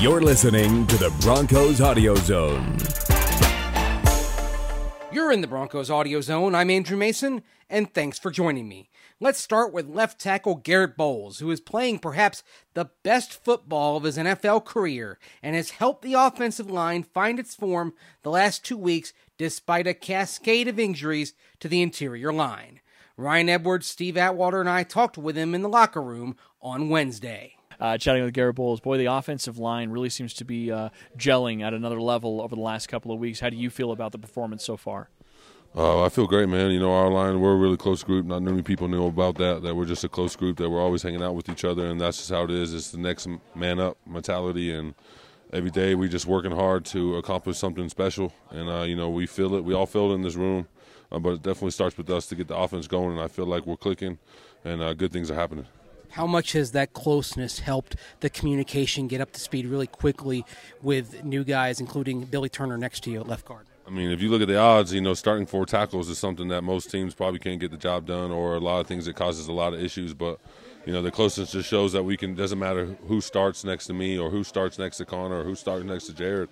You're listening to the Broncos Audio Zone. You're in the Broncos Audio Zone. I'm Andrew Mason, and thanks for joining me. Let's start with left tackle Garett Bolles, who is playing perhaps the best football of his NFL career and has helped the offensive line find its form the last two weeks despite a cascade of injuries to the interior line. Ryan Edwards, Steve Atwater, and I talked with him in the locker room on Wednesday. Uh, chatting with Garett Bolles. boy, the offensive line really seems to be uh, gelling at another level over the last couple of weeks. How do you feel about the performance so far? Uh, I feel great, man. You know, our line, we're a really close group. Not many people know about that, that we're just a close group, that we're always hanging out with each other, and that's just how it is. It's the next man up mentality, and every day we're just working hard to accomplish something special. And, uh, you know, we feel it. We all feel it in this room, uh, but it definitely starts with us to get the offense going, and I feel like we're clicking, and uh, good things are happening. How much has that closeness helped the communication get up to speed really quickly with new guys, including Billy Turner next to you at left guard? I mean, if you look at the odds, you know, starting four tackles is something that most teams probably can't get the job done, or a lot of things that causes a lot of issues. But you know, the closeness just shows that we can. Doesn't matter who starts next to me, or who starts next to Connor, or who starts next to Jared,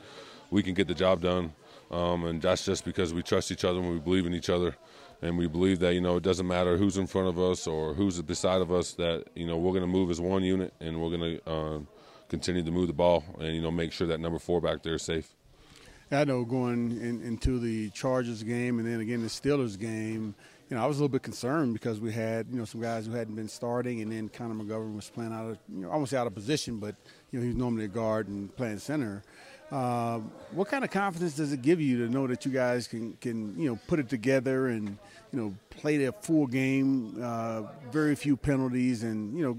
we can get the job done. Um, and that's just because we trust each other and we believe in each other, and we believe that you know it doesn't matter who's in front of us or who's beside of us. That you know we're going to move as one unit, and we're going to um, continue to move the ball, and you know make sure that number four back there is safe. I know going in, into the Chargers game and then again the Steelers game, you know, I was a little bit concerned because we had, you know, some guys who hadn't been starting, and then Connor McGovern was playing out of, you know, almost out of position, but you know, he's normally a guard and playing center. Uh, what kind of confidence does it give you to know that you guys can, can you know, put it together and, you know, play their full game, uh, very few penalties, and you know,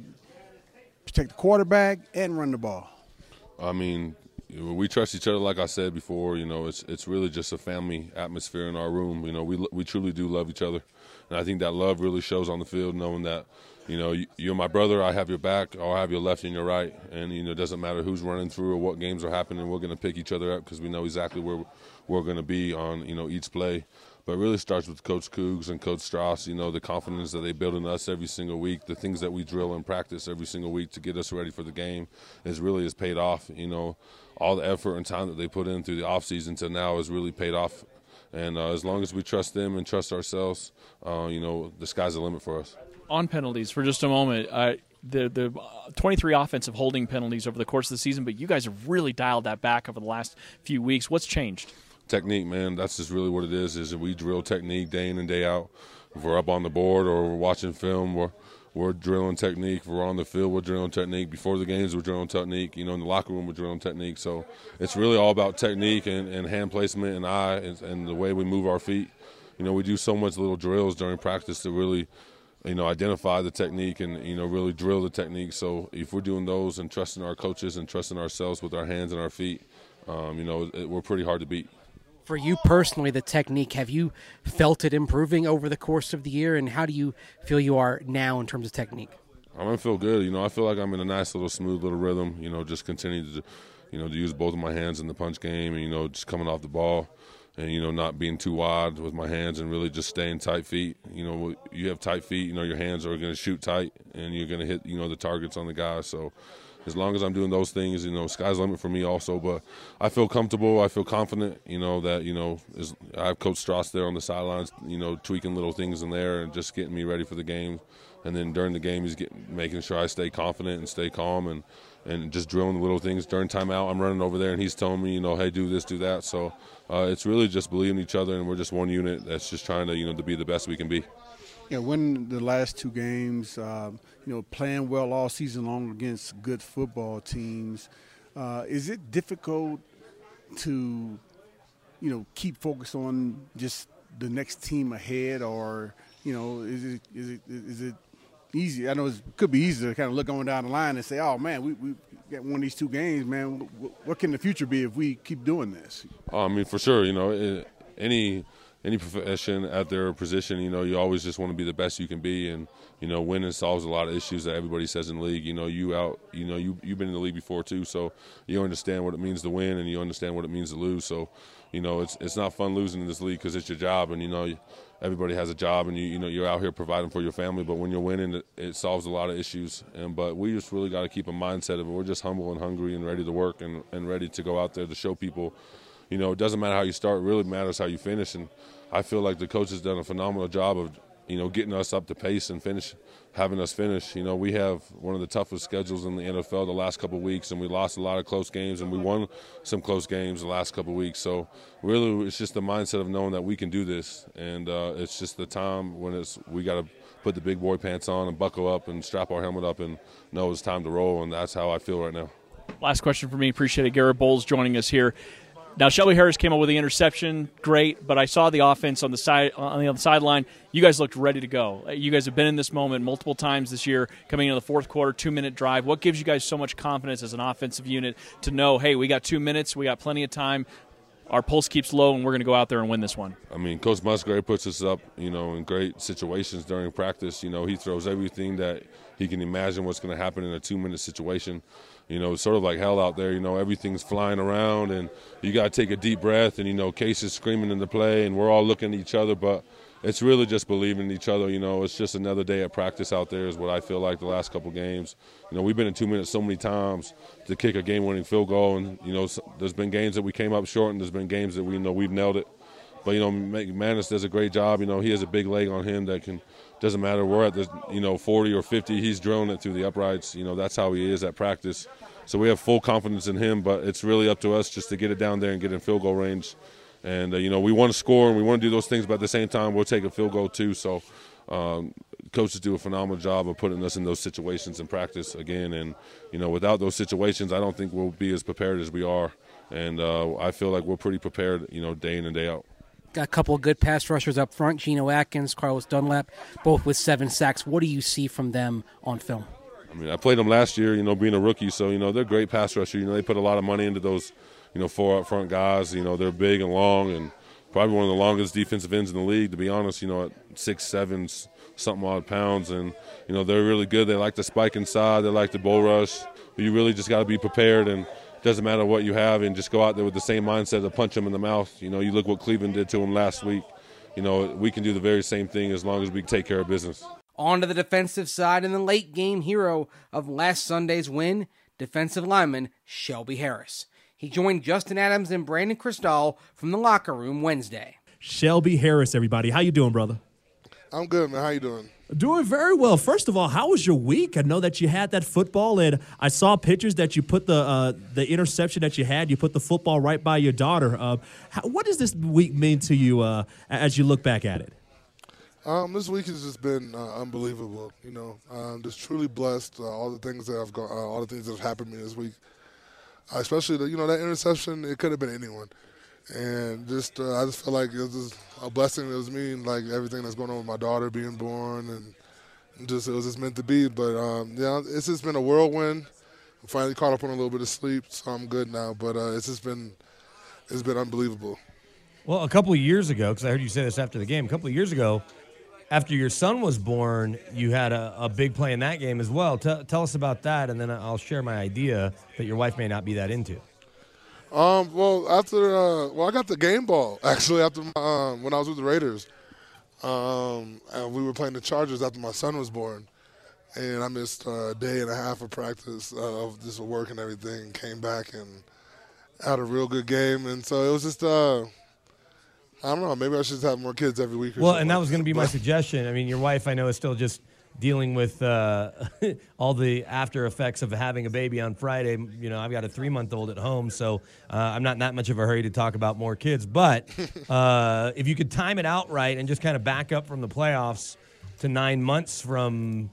protect the quarterback and run the ball? I mean, we trust each other. Like I said before, you know, it's it's really just a family atmosphere in our room. You know, we we truly do love each other, and I think that love really shows on the field, knowing that, you know, you're my brother. I have your back, or I have your left and your right, and you know, it doesn't matter who's running through or what games are happening. We're going to pick each other up because we know exactly where we're going to be on you know each play. But it really starts with Coach Cougs and Coach Strauss. You know, the confidence that they build in us every single week, the things that we drill and practice every single week to get us ready for the game, is really has paid off. You know all the effort and time that they put in through the offseason to now has really paid off. And uh, as long as we trust them and trust ourselves, uh, you know, the sky's the limit for us. On penalties, for just a moment, the the 23 offensive holding penalties over the course of the season, but you guys have really dialed that back over the last few weeks. What's changed? Technique, man. That's just really what it is. Is we drill technique day in and day out. If we're up on the board or we're watching film, we're we're drilling technique. If we're on the field, we're drilling technique. Before the games, we're drilling technique. You know, in the locker room, we're drilling technique. So it's really all about technique and, and hand placement and eye and, and, the way we move our feet. You know, we do so much little drills during practice to really, you know, identify the technique and, you know, really drill the technique. So if we're doing those and trusting our coaches and trusting ourselves with our hands and our feet, um, you know, it, we're pretty hard to beat for you personally, the technique, have you felt it improving over the course of the year? And how do you feel you are now in terms of technique? I'm gonna feel good. You know, I feel like I'm in a nice little smooth little rhythm. You know, just continue to, you know, to use both of my hands in the punch game, and you know, just coming off the ball, and you know, not being too wide with my hands, and really just staying tight feet. You know, you have tight feet. You know, your hands are gonna shoot tight, and you're gonna hit, you know, the targets on the guy. So as long as I'm doing those things, you know, sky's the limit for me also. But I feel comfortable. I feel confident, you know, that, you know, is, I have Coach Strauss there on the sidelines, you know, tweaking little things in there and just getting me ready for the game. And then during the game, he's getting, making sure I stay confident and stay calm and, and just drilling the little things during timeout. I'm running over there and he's telling me, you know, hey, do this, do that. So uh, it's really just believing each other and we're just one unit that's just trying to, you know, to be the best we can be. Yeah, winning the last two games, uh, you know, playing well all season long against good football teams. Uh, is it difficult to, you know, keep focused on just the next team ahead, or you know, is it is it is it easy? I know it could be easy to kind of look on down the line and say, "Oh man, we we got one of these two games, man. What can the future be if we keep doing this?" I mean, for sure, you know, any any profession at their position, you know, you always just want to be the best you can be, and you know, winning solves a lot of issues that everybody says in the league. You know, you out, you know, you you've been in the league before too, so you understand what it means to win, and you understand what it means to lose. So, you know, it's it's not fun losing in this league because it's your job, and you know, everybody has a job, and you you know, you're out here providing for your family. But when you're winning, it, it solves a lot of issues. And but we just really got to keep a mindset of it. We're just humble and hungry and ready to work and and ready to go out there to show people. You know, it doesn't matter how you start; it really matters how you finish. And I feel like the coach has done a phenomenal job of, you know, getting us up to pace and finish, having us finish. You know, we have one of the toughest schedules in the NFL the last couple weeks, and we lost a lot of close games, and we won some close games the last couple weeks. So really, it's just the mindset of knowing that we can do this, and uh, it's just the time when it's we got to put the big boy pants on and buckle up and strap our helmet up and know it's time to roll, and that's how I feel right now. Last question for me. Appreciate it. Garett Bolles joining us here. Now Shelby Harris came up with the interception, great, but I saw the offense on the side on the other sideline. You guys looked ready to go. You guys have been in this moment multiple times this year, coming into the fourth quarter, two minute drive. What gives you guys so much confidence as an offensive unit to know, hey, we got two minutes, we got plenty of time, our pulse keeps low, and we're going to go out there and win this one? I mean, Coach Musgrave puts us up, you know, in great situations during practice. You know, he throws everything that he can imagine what's going to happen in a two minute situation you know, it's sort of like hell out there. You know, everything's flying around, and you got to take a deep breath. And you know, Case is screaming in the play, and we're all looking at each other, but it's really just believing in each other. You know, it's just another day at practice out there, is what I feel like the last couple games. You know, we've been in two minutes so many times to kick a game-winning field goal, and you know, there's been games that we came up short, and there's been games that we you know we've nailed it. But you know, McManus does a great job. You know, he has a big leg on him that can doesn't matter. We're at the you know 40 or 50. He's drilling it through the uprights. You know, that's how he is at practice. So we have full confidence in him, but it's really up to us just to get it down there and get in field goal range. And, uh, you know, we want to score and we want to do those things, but at the same time, we'll take a field goal too. So um, coaches do a phenomenal job of putting us in those situations in practice again. And, you know, without those situations, I don't think we'll be as prepared as we are. And uh, I feel like we're pretty prepared, you know, day in and day out. A couple of good pass rushers up front, Geno Atkins, Carlos Dunlap, both with seven sacks. What do you see from them on film? I mean, I played them last year, you know, being a rookie. So, you know, they're great pass rusher. You know, they put a lot of money into those, you know, four up front guys. You know, they're big and long and probably one of the longest defensive ends in the league, to be honest, you know, at six, seven, something odd pounds. And, you know, they're really good. They like to spike inside, they like to bull rush. But you really just got to be prepared and doesn't matter what you have and just go out there with the same mindset to punch them in the mouth. You know, you look what Cleveland did to them last week. You know, we can do the very same thing as long as we take care of business. On to the defensive side and the late game hero of last Sunday's win, defensive lineman Shelby Harris. He joined Justin Adams and Brandon Krisztal from the locker room Wednesday. Shelby Harris, everybody. How you doing, brother? I'm good, man. How you doing? Doing very well. First of all, how was your week? I know that you had that football, and I saw pictures that you put the uh, the interception that you had. You put the football right by your daughter. Uh, how, what does this week mean to you uh, as you look back at it? Um, this week has just been uh, unbelievable. You know, um, just truly blessed. Uh, all the things that I've gone, uh, all the things that have happened to me this week. Uh, especially the, you know, that interception. It could have been anyone, and just uh, I just feel like it was a blessing. It was me, and like everything that's going on with my daughter being born, and just it was just meant to be. But um, yeah, it's just been a whirlwind. I finally caught up on a little bit of sleep, so I'm good now. But uh, it's just been it's been unbelievable. Well, a couple of years ago, because I heard you say this after the game, a couple of years ago, after your son was born, you had a, a big play in that game as well. T- tell us about that, and then I'll share my idea that your wife may not be that into. Um, well, after uh, well, I got the game ball actually after my, um, when I was with the Raiders. Um, and we were playing the Chargers after my son was born, and I missed a day and a half of practice uh, of just work and everything. Came back and had a real good game, and so it was just uh, I don't know. Maybe I should have more kids every week. well, and that was going to be my suggestion. I mean, your wife, I know, is still just dealing with uh, all the after effects of having a baby on Friday. You know, I've got a three month old at home, so uh, I'm not in that much of a hurry to talk about more kids. But uh, if you could time it out right and just kind of back up from the playoffs to nine months from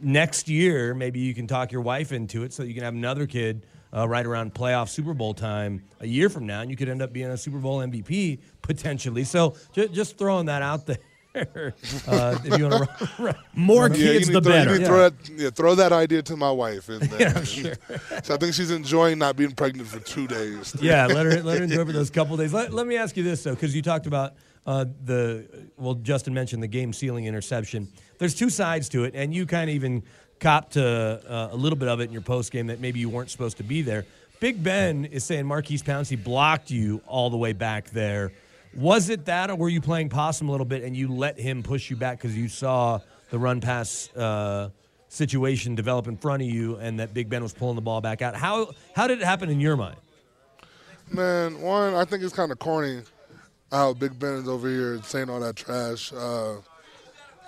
next year, maybe you can talk your wife into it so you can have another kid uh, right around playoff Super Bowl time a year from now, and you could end up being a Super Bowl MVP potentially. So just, just throwing that out there. There. Uh, if you want to More Yeah, kids, need the throw, better. need to throw, that, yeah, throw that idea to my wife. And then, So I think she's enjoying not being pregnant for two days. yeah, let her let her enjoy for those couple days. Let, let me ask you this though, because you talked about uh, the well, Justin mentioned the game sealing interception. There's two sides to it, and you kind of even copped to uh, a little bit of it in your post game that maybe you weren't supposed to be there. Big Ben is saying Maurkice Pouncey blocked you all the way back there. Was it that, or were you playing possum a little bit and you let him push you back because you saw the run pass uh, situation develop in front of you, and that Big Ben was pulling the ball back out? How how did it happen in your mind? Man, one, I think it's kind of corny how Big Ben is over here saying all that trash. Uh,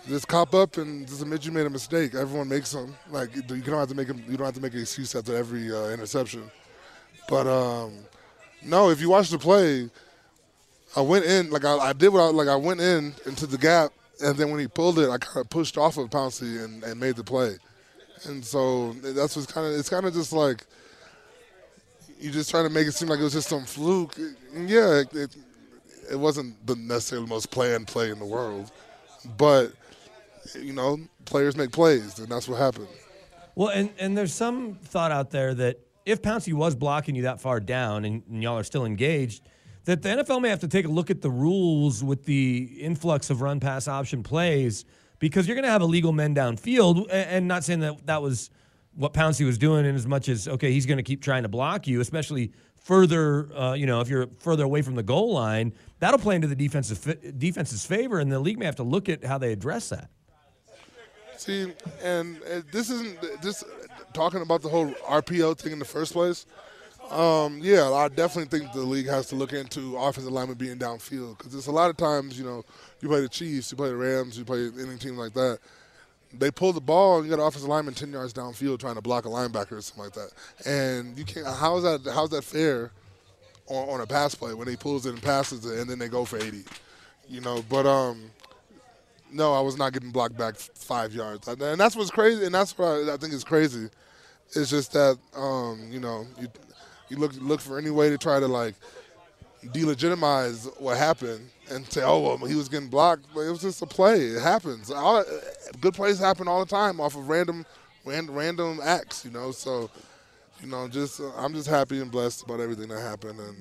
just cop up and just admit you made a mistake. Everyone makes them. Like you don't have to make them. You don't have to make an excuse after every uh, interception. But um, no, if you watch the play, I went in like I, I did what I like. I went in into the gap, and then when he pulled it, I kind of pushed off of Pouncey and, and made the play. And so that's what's kind of. It's kind of just like you just trying to make it seem like it was just some fluke. Yeah, it, it, it wasn't the necessarily most planned play in the world, but you know, players make plays, and that's what happened. Well, and, and there's some thought out there that if Pouncey was blocking you that far down and, and y'all are still engaged, that the NFL may have to take a look at the rules with the influx of run pass option plays because you're going to have illegal men downfield. And not saying that that was what Pouncey was doing, in as much as, okay, he's going to keep trying to block you, especially further, uh, you know, if you're further away from the goal line, that'll play into the defensive defense's favor, and the league may have to look at how they address that. See, and this isn't this talking about the whole RPO thing in the first place. Um, yeah, I definitely think the league has to look into offensive linemen being downfield because there's a lot of times, you know, you play the Chiefs, you play the Rams, you play any team like that. They pull the ball and you got an offensive lineman ten yards downfield trying to block a linebacker or something like that, and you can't. How is that? How's that fair on, on a pass play when he pulls it and passes it and then they go for eighty? You know, but um, no, I was not getting blocked back five yards, and that's what's crazy. And that's what I, I think is crazy. It's just that um, you know you you look look for any way to try to like delegitimize what happened and say, oh well, he was getting blocked, but it was just a play. It happens. All, good plays happen all the time off of random random, random acts, you know. So you know, just uh, I'm just happy and blessed about everything that happened, and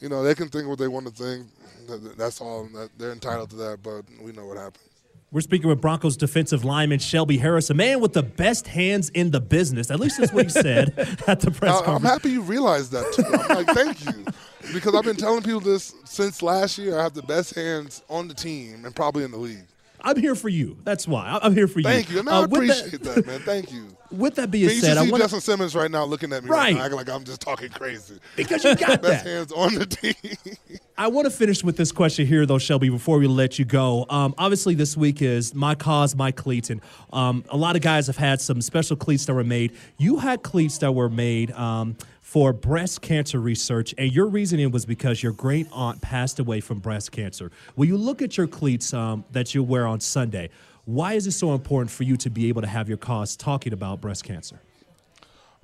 you know they can think what they want to think. That- That's all. They're entitled to that, but we know what happened. We're speaking with Broncos defensive lineman Shelby Harris, a man with the best hands in the business. At least that's what he said at the press I, I'm happy you realized that too. I'm like, thank you, because I've been telling people this since last year. I have the best hands on the team and probably in the league. I'm here for you. That's why I'm here for you. Thank you, and Uh, I with that- appreciate that, man. Thank you. With that being said, I see want Justin Simmons right now looking at me right, Right. now, acting like I'm just talking crazy. because you got Best that. hands on the team. I want to finish with this question here, though, Shelby, before we let you go. Um, obviously, this week is My Cause, My Cleats. And um, a lot of guys have had some special cleats that were made. You had cleats that were made um, for breast cancer research, and your reasoning was because your great aunt passed away from breast cancer. When you look at your cleats um, that you wear on Sunday, why is it so important for you to be able to have your cause talking about breast cancer?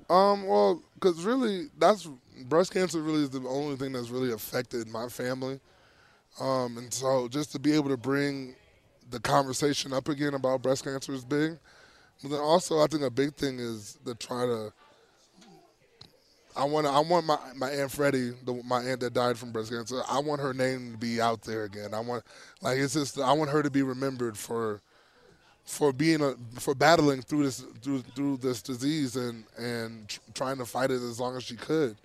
Um, well, because really, that's breast cancer. Really is the only thing that's really affected my family. Um, and so just to be able to bring the conversation up again about breast cancer is big. But then also, I think a big thing is to try to. I want I want my my aunt Freddie, the, my aunt that died from breast cancer. I want her name to be out there again. I want like it's just I want her to be remembered for for being a for battling through this through through this disease and and tr- trying to fight it as long as she could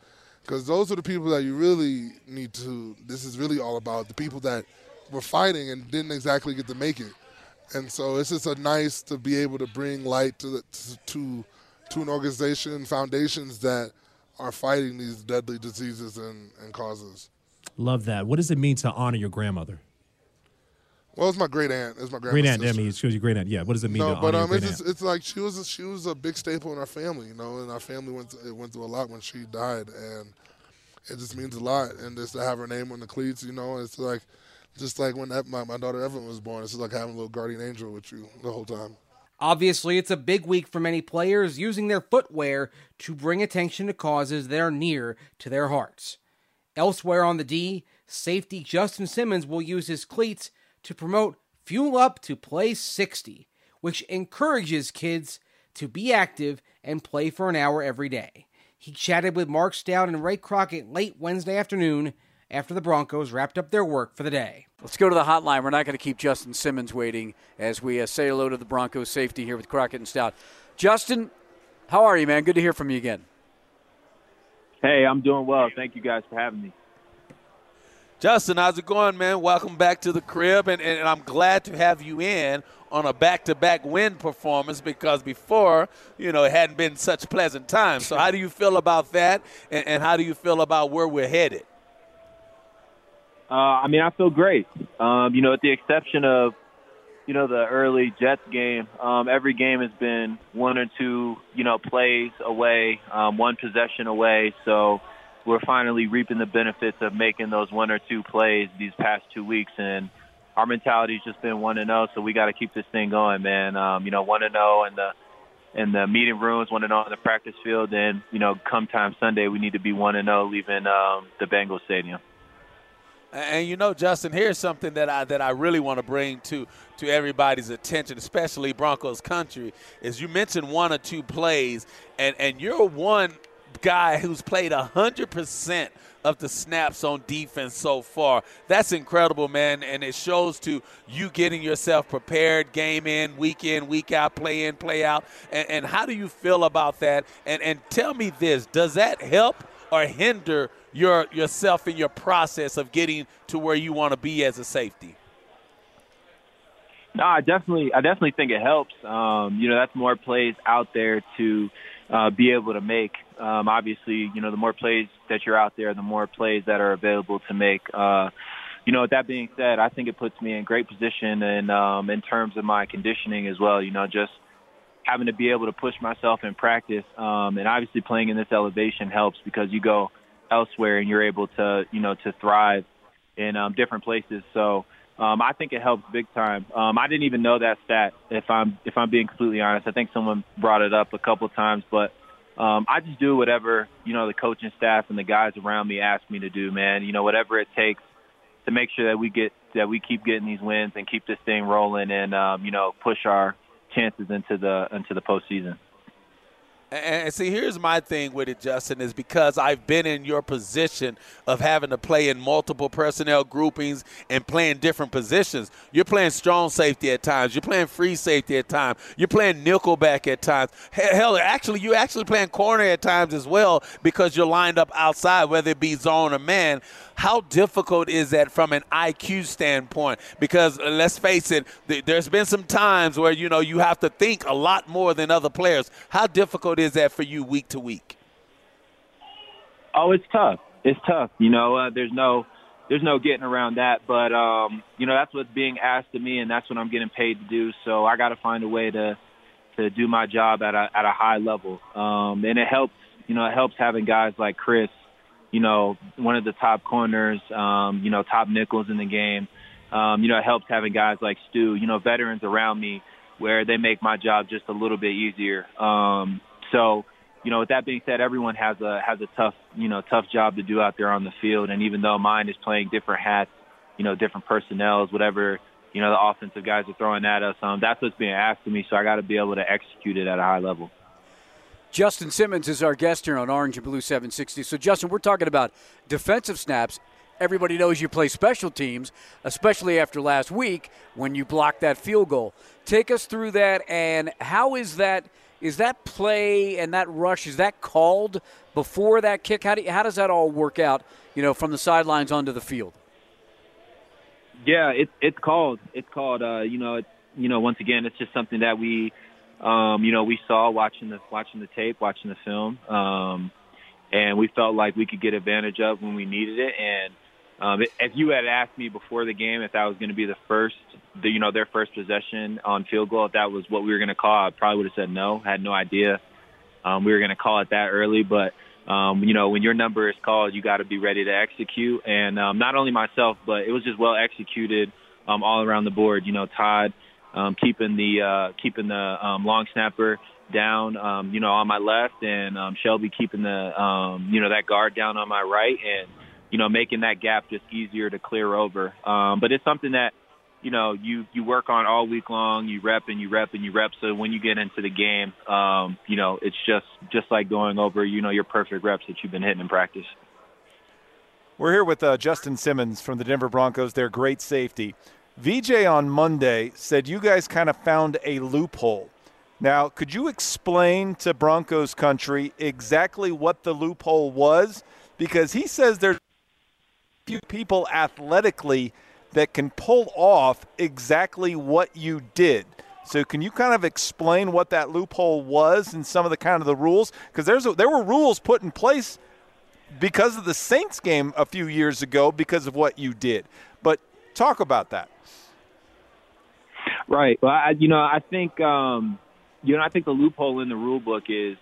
because those are the people that you really need to this is really all about the people that were fighting and didn't exactly get to make it and so it's just a nice to be able to bring light to the, to to an organization foundations that are fighting these deadly diseases and, and causes Love that. What does it mean to honor your grandmother? Well it's my great aunt it's my Great grandma's aunt, I sister. mean, excuse you, great aunt. Yeah, what does it mean no, to but um, it's just, it's like she was a, she was a big staple in our family, you know, and our family went to, it went through a lot when she died, and it just means a lot. And just to have her name on the cleats, you know, it's like just like when that, my my daughter Evan was born, it's just like having a little guardian angel with you the whole time. Obviously, it's a big week for many players using their footwear to bring attention to causes that are near to their hearts. Elsewhere on the D, safety Justin Simmons will use his cleats to promote Fuel Up to Play 60, which encourages kids to be active and play for an hour every day. He chatted with Marc Stout and Ray Crockett late Wednesday afternoon after the Broncos wrapped up their work for the day. Let's go to the hotline. We're not going to keep Justin Simmons waiting as we uh, say hello to the Broncos safety here with Crockett and Stout. Justin, how are you, man? Good to hear from you again. Hey, I'm doing well. Thank you guys for having me. Justin, how's it going, man? Welcome back to the crib, and, and I'm glad to have you in on a back-to-back win performance because before, you know, it hadn't been such pleasant times. So, how do you feel about that, and, and how do you feel about where we're headed? Uh, I mean, I feel great. Um, you know, with the exception of, you know, the early Jets game, um, every game has been one or two, you know, plays away, um, one possession away. So we're finally reaping the benefits of making those one or two plays these past two weeks, and our mentality's just been one to zero. So we got to keep this thing going, man. Um, you know, one to zero in the in the meeting rooms, one to zero in the practice field, and you know, come time Sunday, we need to be one to zero leaving um, the Bengals stadium. And you know, Justin, here's something that I that I really want to bring to to everybody's attention, especially Broncos country, is you mentioned one or two plays, and and you're one guy who's played 100% of the snaps on defense so far. That's incredible, man, and it shows to you getting yourself prepared game in, week in, week out, play in, play out. And, and how do you feel about that? And, and tell me this, does that help or hinder your yourself in your process of getting to where you want to be as a safety? No, I definitely, I definitely think it helps. Um, you know, that's more plays out there to uh, be able to make. Um, obviously, you know, the more plays that you're out there, the more plays that are available to make. Uh, you know, with that being said, I think it puts me in great position and um, in terms of my conditioning as well. You know, just having to be able to push myself in practice, um, and obviously playing in this elevation helps because you go elsewhere and you're able to, you know, to thrive in um, different places. So um, I think it helps big time. Um, I didn't even know that stat. If I'm if I'm being completely honest, I think someone brought it up a couple times, but um, I just do whatever you know the coaching staff and the guys around me ask me to do, man. You know whatever it takes to make sure that we get that we keep getting these wins and keep this thing rolling and um, you know push our chances into the into the postseason. And see, here's my thing with it, Justin, is because I've been in your position of having to play in multiple personnel groupings and playing different positions. You're playing strong safety at times. You're playing free safety at times. You're playing nickelback at times. Hell, actually, you're actually playing corner at times as well because you're lined up outside, whether it be zone or man. How difficult is that from an IQ standpoint? Because uh, let's face it, there's been some times where you know you have to think a lot more than other players. How difficult is that for you week to week? Oh, it's tough. It's tough. You know, uh, there's no there's no getting around that. But um, you know, that's what's being asked of me, and that's what I'm getting paid to do. So I got to find a way to to do my job at a at a high level. Um, and it helps. You know, it helps having guys like Chris you know, one of the top corners, um, you know, top nickels in the game. Um, you know, it helps having guys like Stu, you know, veterans around me where they make my job just a little bit easier. Um, so, you know, with that being said, everyone has a has a tough, you know, tough job to do out there on the field. And even though mine is playing different hats, you know, different personnels, whatever, you know, the offensive guys are throwing at us, um, that's what's being asked of me. So I got to be able to execute it at a high level. Justin Simmons is our guest here on Orange and Blue 760. So, Justin, we're talking about defensive snaps. Everybody knows you play special teams, especially after last week when you blocked that field goal. Take us through that, and how is that? Is that play and that rush is that called before that kick? How, do, you, how does that all work out? You know, from the sidelines onto the field. Yeah, it's it's called. It's called. Uh, you know, it, you know, once again, it's just something that we um, you know, we saw watching the watching the tape, watching the film, um, and we felt like we could get advantage of when we needed it. And um, if you had asked me before the game if that was going to be the first, the, you know, their first possession on field goal, if that was what we were going to call, I probably would have said no. Had no idea um, we were going to call it that early, but. Um, you know, when your number is called, you got to be ready to execute. And um, not only myself, but it was just well executed um, all around the board. You know, Todd, um, keeping the uh, keeping the um, long snapper down, um, you know, on my left, and um, Shelby keeping the um, you know that guard down on my right, and you know making that gap just easier to clear over. Um, but it's something that you know, you you work on all week long. You rep and you rep and you rep. So when you get into the game, um, you know, it's just just like going over, you know, your perfect reps that you've been hitting in practice. We're here with uh, Justin Simmons from the Denver Broncos. Their great safety. VJ on Monday said you guys kind of found a loophole. Now, could you explain to Broncos country exactly what the loophole was? Because he says there's few people athletically that can pull off exactly what you did. So can you kind of explain what that loophole was and some of the kind of the rules? Because there's a, there were rules put in place because of the Saints game a few years ago because of what you did. But talk about that. Right. Well, I, you know, I think um, you know, I think the loophole in the rule book is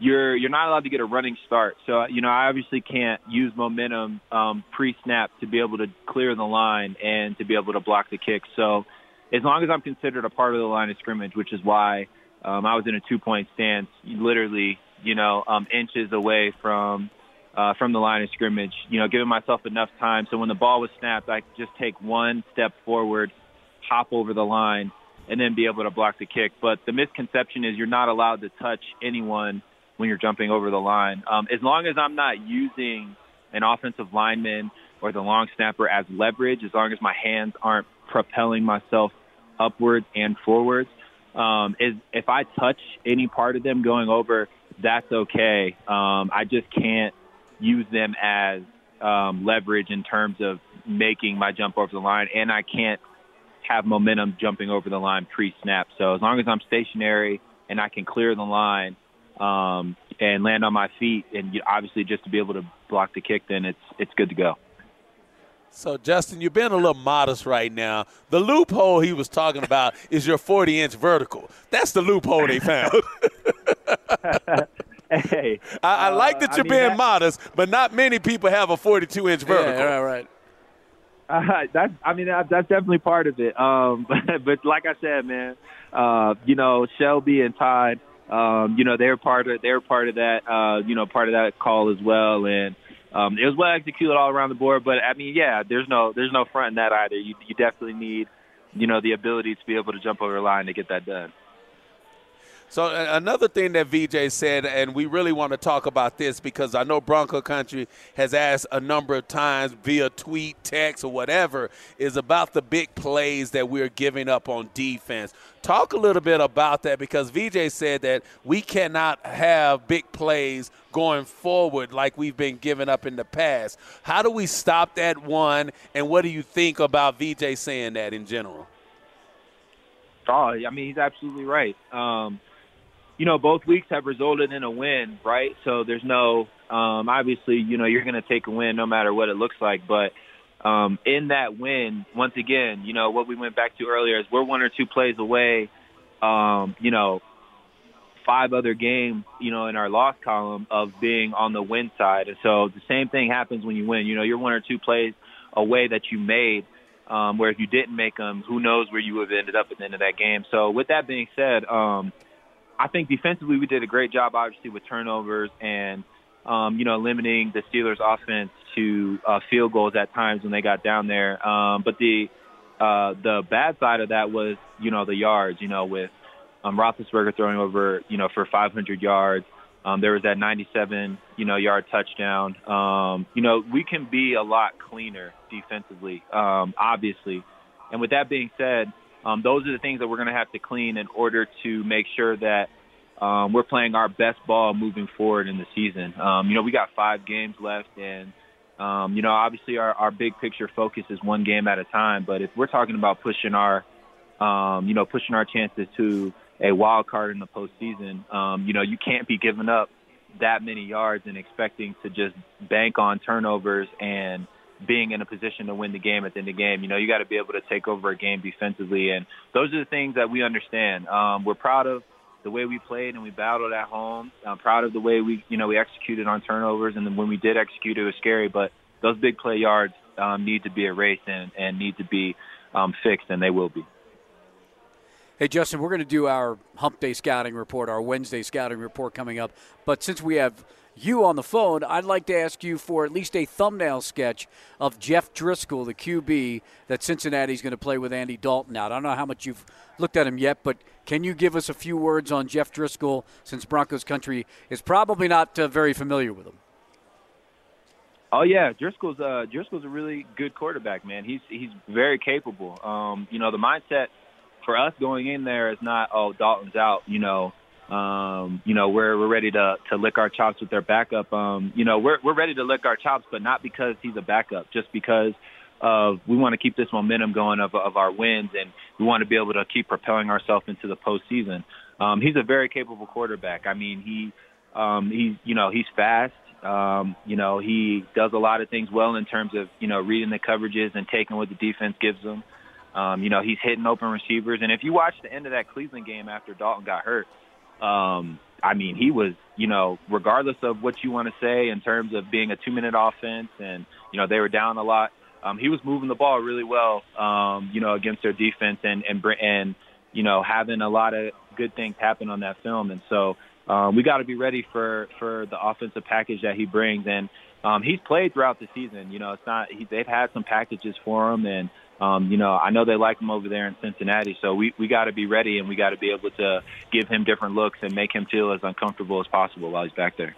you're you're not allowed to get a running start. So you know, I obviously can't use momentum um, pre-snap to be able to clear the line and to be able to block the kick. So as long as I'm considered a part of the line of scrimmage, which is why um, I was in a two-point stance, literally, you know, um, inches away from uh, from the line of scrimmage. You know, giving myself enough time so when the ball was snapped, I could just take one step forward, hop over the line, and then be able to block the kick. But the misconception is you're not allowed to touch anyone when you're jumping over the line. Um, as long as I'm not using an offensive lineman or the long snapper as leverage, as long as my hands aren't propelling myself upwards and forwards, um, is if I touch any part of them going over, that's okay. Um, I just can't use them as um, leverage in terms of making my jump over the line, and I can't have momentum jumping over the line pre-snap. So as long as I'm stationary and I can clear the line, um, and land on my feet, and obviously just to be able to block the kick, then it's it's good to go. So, Justin, you're being a little modest right now. The loophole he was talking about is your 40 inch vertical. That's the loophole they found. hey, I, I like that uh, you're I mean, being that, modest, but not many people have a 42 inch vertical. Yeah, right, Uh, right. that's, I mean, that, that's definitely part of it. Um, but, but like I said, man, uh, you know, Shelby and Todd, um, you know, they're part of they're part of that uh, you know, part of that call as well and um, it was well executed all around the board, but I mean, yeah, there's no there's no front in that either. You you definitely need, you know, the ability to be able to jump over the line to get that done. So another thing that VJ said, and we really want to talk about this because I know Bronco Country has asked a number of times via tweet, text, or whatever, is about the big plays that we're giving up on defense. Talk a little bit about that because VJ said that we cannot have big plays going forward like we've been giving up in the past. How do we stop that one, and what do you think about VJ saying that in general? Oh, I mean, he's absolutely right. Um, you know, both weeks have resulted in a win, right? So there's no, um, obviously, you know, you're going to take a win no matter what it looks like. But um, in that win, once again, you know, what we went back to earlier is we're one or two plays away, um, you know, five other games, you know, in our loss column of being on the win side. And so the same thing happens when you win. You know, you're one or two plays away that you made. Um, where if you didn't make them, who knows where you would have ended up at the end of that game. So with that being said, um, I think defensively we did a great job, obviously with turnovers and um, you know limiting the Steelers' offense to uh, field goals at times when they got down there. Um, but the uh, the bad side of that was you know the yards. You know with um, Roethlisberger throwing over you know for 500 yards. Um, there was that 97 you know yard touchdown. Um, you know we can be a lot cleaner defensively, um, obviously. And with that being said, um, those are the things that we're going to have to clean in order to make sure that um, we're playing our best ball moving forward in the season. Um, you know, we got five games left, and um, you know, obviously our, our big picture focus is one game at a time. But if we're talking about pushing our, um, you know, pushing our chances to a wild card in the postseason, um, you know, you can't be giving up that many yards and expecting to just bank on turnovers and being in a position to win the game at the end of the game. You know, you got to be able to take over a game defensively, and those are the things that we understand. Um, we're proud of the way we played and we battled at home. I'm proud of the way we, you know, we executed on turnovers, and then when we did execute, it was scary. But those big play yards um, need to be erased and, and need to be um, fixed, and they will be. Hey, Justin, we're going to do our Hump Day scouting report, our Wednesday scouting report coming up. But since we have you on the phone, I'd like to ask you for at least a thumbnail sketch of Jeff Driskel, the QB that Cincinnati's going to play with Andy Dalton out. I don't know how much you've looked at him yet, but can you give us a few words on Jeff Driskel since Broncos country is probably not uh, very familiar with him? Oh yeah, Driskel's uh, Driskel's a really good quarterback, man. He's he's very capable. Um, you know, the mindset for us going in there is not oh Dalton's out. You know, um, you know we're we're ready to to lick our chops with their backup. Um, you know, we're we're ready to lick our chops, but not because he's a backup, just because of we want to keep this momentum going of of our wins, and we want to be able to keep propelling ourselves into the postseason. Um, he's a very capable quarterback. I mean, he um, he's you know he's fast. Um, you know, he does a lot of things well in terms of, you know, reading the coverages and taking what the defense gives him. Um, you know, he's hitting open receivers. And if you watch the end of that Cleveland game after Dalton got hurt, um, I mean, he was, you know, regardless of what you want to say in terms of being a two minute offense and, you know, they were down a lot. Um, he was moving the ball really well, um, you know, against their defense and, and, and, you know, having a lot of good things happen on that film. And so, um, we got to be ready for for the offensive package that he brings. And um, he's played throughout the season. You know, it's not he, they've had some packages for him, and um, you know I know they like him over there in Cincinnati. So we we got to be ready, and we got to be able to give him different looks and make him feel as uncomfortable as possible while he's back there.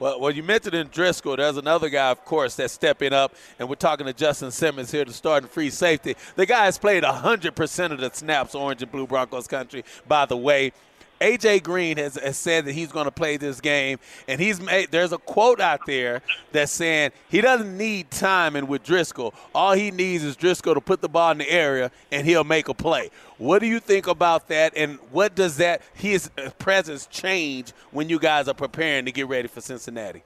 Well, well, you mentioned in Driskel. There's another guy, of course, that's stepping up, and we're talking to Justin Simmons here to start in free safety. The guy has played 100% of the snaps, Orange and Blue Broncos country, by the way. AJ Green has, has, said that he's going to play this game, and he's made. There's a quote out there that's saying he doesn't need timing with Driskel. All he needs is Driskel to put the ball in the area, and he'll make a play. What do you think about that, and what does that his presence change when you guys are preparing to get ready for Cincinnati?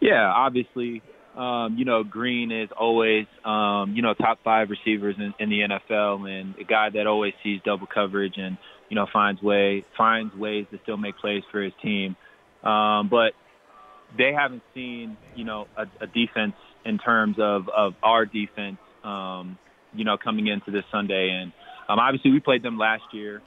Yeah, obviously, um, you know, Green is always, um, you know, top five receivers in, in the NFL, and a guy that always sees double coverage and you know, finds way finds ways to still make plays for his team. Um, but they haven't seen, you know, a, a defense in terms of of our defense, um, you know, coming into this Sunday. And um, obviously, we played them last year,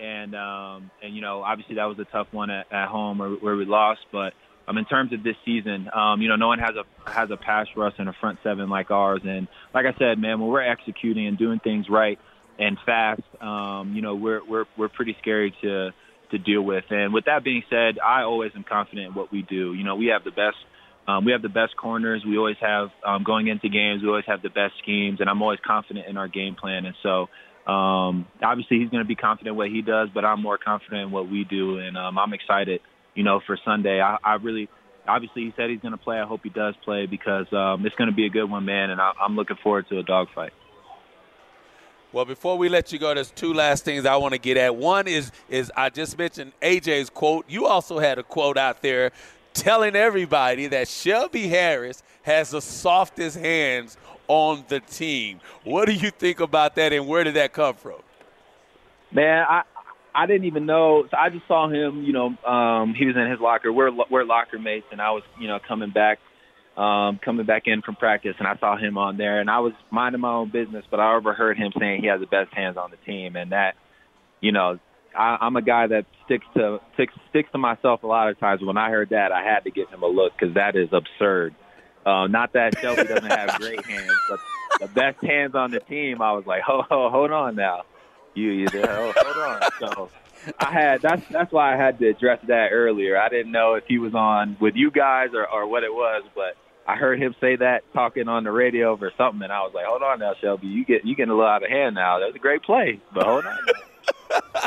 and um, and you know, obviously that was a tough one at, at home where, where we lost. But um, in terms of this season, um, you know, no one has a has a pass rush and a front seven like ours. And like I said, man, when we're executing and doing things right and fast, um, you know, we're we're we're pretty scary to to deal with. And with that being said, I always am confident in what we do. You know, we have the best um, we have the best corners. We always have um, going into games. We always have the best schemes, and I'm always confident in our game plan. And so, um, obviously, he's going to be confident what he does, but I'm more confident in what we do, and um, I'm excited. You know, for Sunday, I, I really, obviously, he said he's going to play. I hope he does play because um, it's going to be a good one, man, and I, I'm looking forward to a dogfight. Well, before we let you go, there's two last things I want to get at. One is is I just mentioned AJ's quote. You also had a quote out there telling everybody that Shelby Harris has the softest hands on the team. What do you think about that, and where did that come from? Man, I I didn't even know. So I just saw him. You know, um, he was in his locker. We're we're locker mates, and I was you know coming back um, coming back in from practice, and I saw him on there, and I was minding my own business, but I overheard him saying he has the best hands on the team, and that, you know, I, I'm a guy that sticks to sticks sticks to myself a lot of times. When I heard that, I had to give him a look because that is absurd. Uh, not that Shelby doesn't have great hands, but the best hands on the team. I was like, oh, oh hold on now, you you there? Oh, hold on. So I had that's that's why I had to address that earlier. I didn't know if he was on with you guys or or what it was, but I heard him say that talking on the radio or something, and I was like, "Hold on now, Shelby, you get you getting a little out of hand now. That was a great play, but hold on."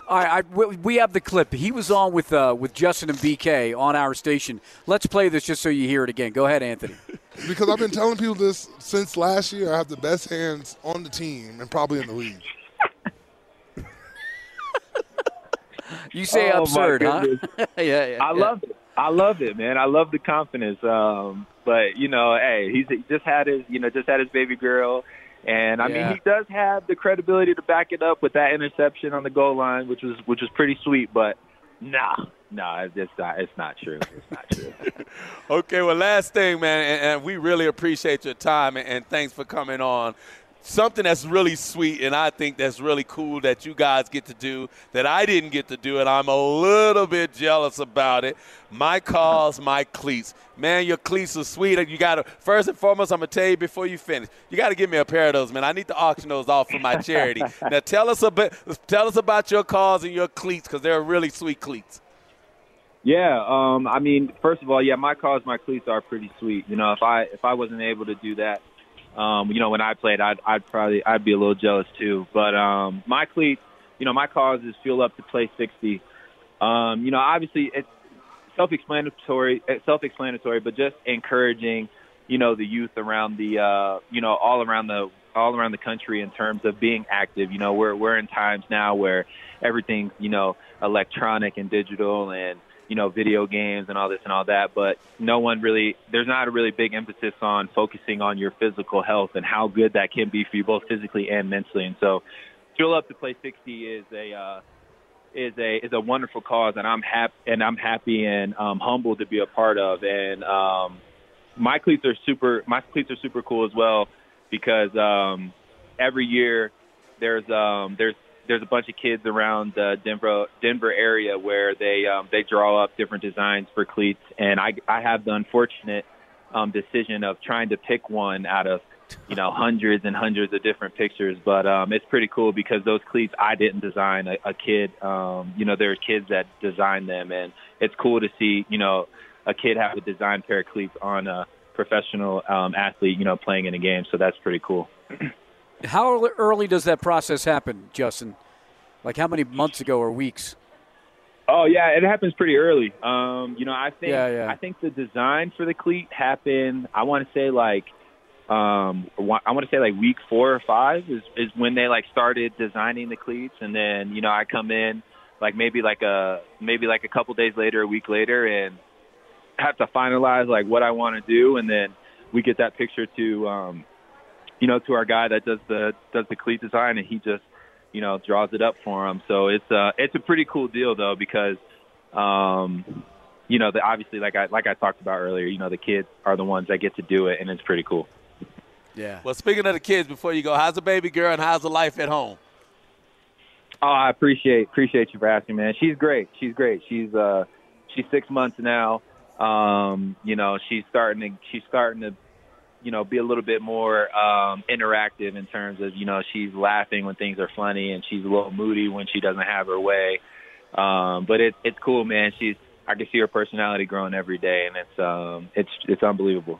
All right, I, we have the clip. He was on with uh, with Justin and BK on our station. Let's play this just so you hear it again. Go ahead, Anthony. because I've been telling people this since last year. I have the best hands on the team and probably in the league. you say oh, absurd, huh? yeah, yeah. I yeah. love it. I love it, man. I love the confidence. Um, but you know, hey, he's he just had his, you know, just had his baby girl, and I yeah. mean, he does have the credibility to back it up with that interception on the goal line, which was which was pretty sweet. But nah, nah, it's not. It's not true. It's not true. okay, well, last thing, man, and, and, we really appreciate your time and, and thanks for coming on something that's really sweet and I think that's really cool that you guys get to do that I didn't get to do and I'm a little bit jealous about it. My cause, my cleats. Man, your cleats are sweet. You got to first and foremost, I'm gonna tell you before you finish. You got to give me a pair of those, man. I need to auction those off for my charity. now tell us a bit. Tell us about your cause and your cleats because they're really sweet cleats. Yeah, um, I mean, first of all, yeah, my cause, my cleats are pretty sweet. You know, if I if I wasn't able to do that, um, you know, when I played, I'd I'd probably I'd be a little jealous too. But um, my cleat, you know, my cause is fuel up to play 60. Um, you know, obviously it's self-explanatory, self-explanatory, but just encouraging, you know, the youth around the, uh, you know, all around the all around the country in terms of being active. You know, we're we're in times now where everything's you know electronic and digital and you know, video games and all this and all that, but no one really, there's not a really big emphasis on focusing on your physical health and how good that can be for you both physically and mentally. And so, Fuel Up to Play 60 is a, uh, is a is a wonderful cause, and I'm happy and I'm happy and um, humbled to be a part of. And um, my cleats are super. My cleats are super cool as well because um, every year there's um, there's there's a bunch of kids around the Denver Denver area where they um, they draw up different designs for cleats, and I I have the unfortunate um, decision of trying to pick one out of you know hundreds and hundreds of different pictures, but um, it's pretty cool because those cleats I didn't design. A, a kid, um, you know, there's kids that designed them, and it's cool to see you know a kid have a designed pair of cleats on a professional um, athlete, you know, playing in a game. So that's pretty cool. How early does that process happen, Justin? Like how many months ago or weeks? Oh yeah, it happens pretty early. Um, you know, I think Yeah, yeah. I think the design for the cleat happened. I want to say like um, I want to say like week four or five is is when they like started designing the cleats, and then you know I come in like maybe like a maybe like a couple days later, a week later, and have to finalize like what I want to do, and then we get that picture to um, you know to our guy that does the does the cleat design, and he just you know draws it up for him. So it's uh it's a pretty cool deal though because um, you know the, obviously like I like I talked about earlier, you know the kids are the ones that get to do it, and it's pretty cool. Yeah. Well, speaking of the kids, before you go, how's the baby girl and how's the life at home? Oh, I appreciate appreciate you for asking, man. She's great. She's great. She's uh she's six months now. Um, you know, she's starting to she's starting to you know be a little bit more um interactive in terms of you know she's laughing when things are funny and she's a little moody when she doesn't have her way. Um, but it's it's cool, man. She's I can see her personality growing every day, and it's um it's it's unbelievable.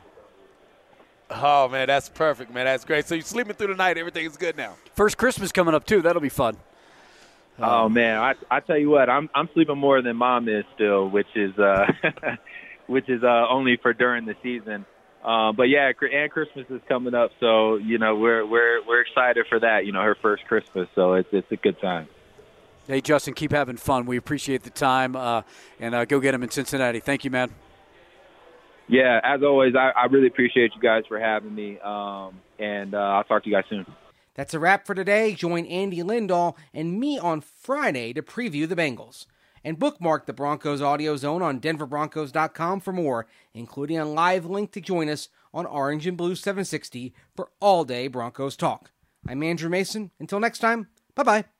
Oh man, that's perfect, man. That's great. So you're sleeping through the night. Everything is good now. First Christmas coming up too. That'll be fun. Oh man, I I tell you what, I'm I'm sleeping more than mom is still, which is uh which is uh only for during the season. Uh, but yeah, and Christmas is coming up, so you know we're we're we're excited for that. You know, her first Christmas, so it's it's a good time. Hey, Justin, keep having fun. We appreciate the time, uh, and uh, go get him in Cincinnati. Thank you, man. Yeah, as always, I, I really appreciate you guys for having me, um, and uh, I'll talk to you guys soon. That's a wrap for today. Join Andy Lindahl and me on Friday to preview the Bengals. And bookmark the Broncos Audio Zone on denverbroncos.com for more, including a live link to join us on Orange and Blue 760 for all day Broncos talk. I'm Andrew Mason. Until next time, bye bye.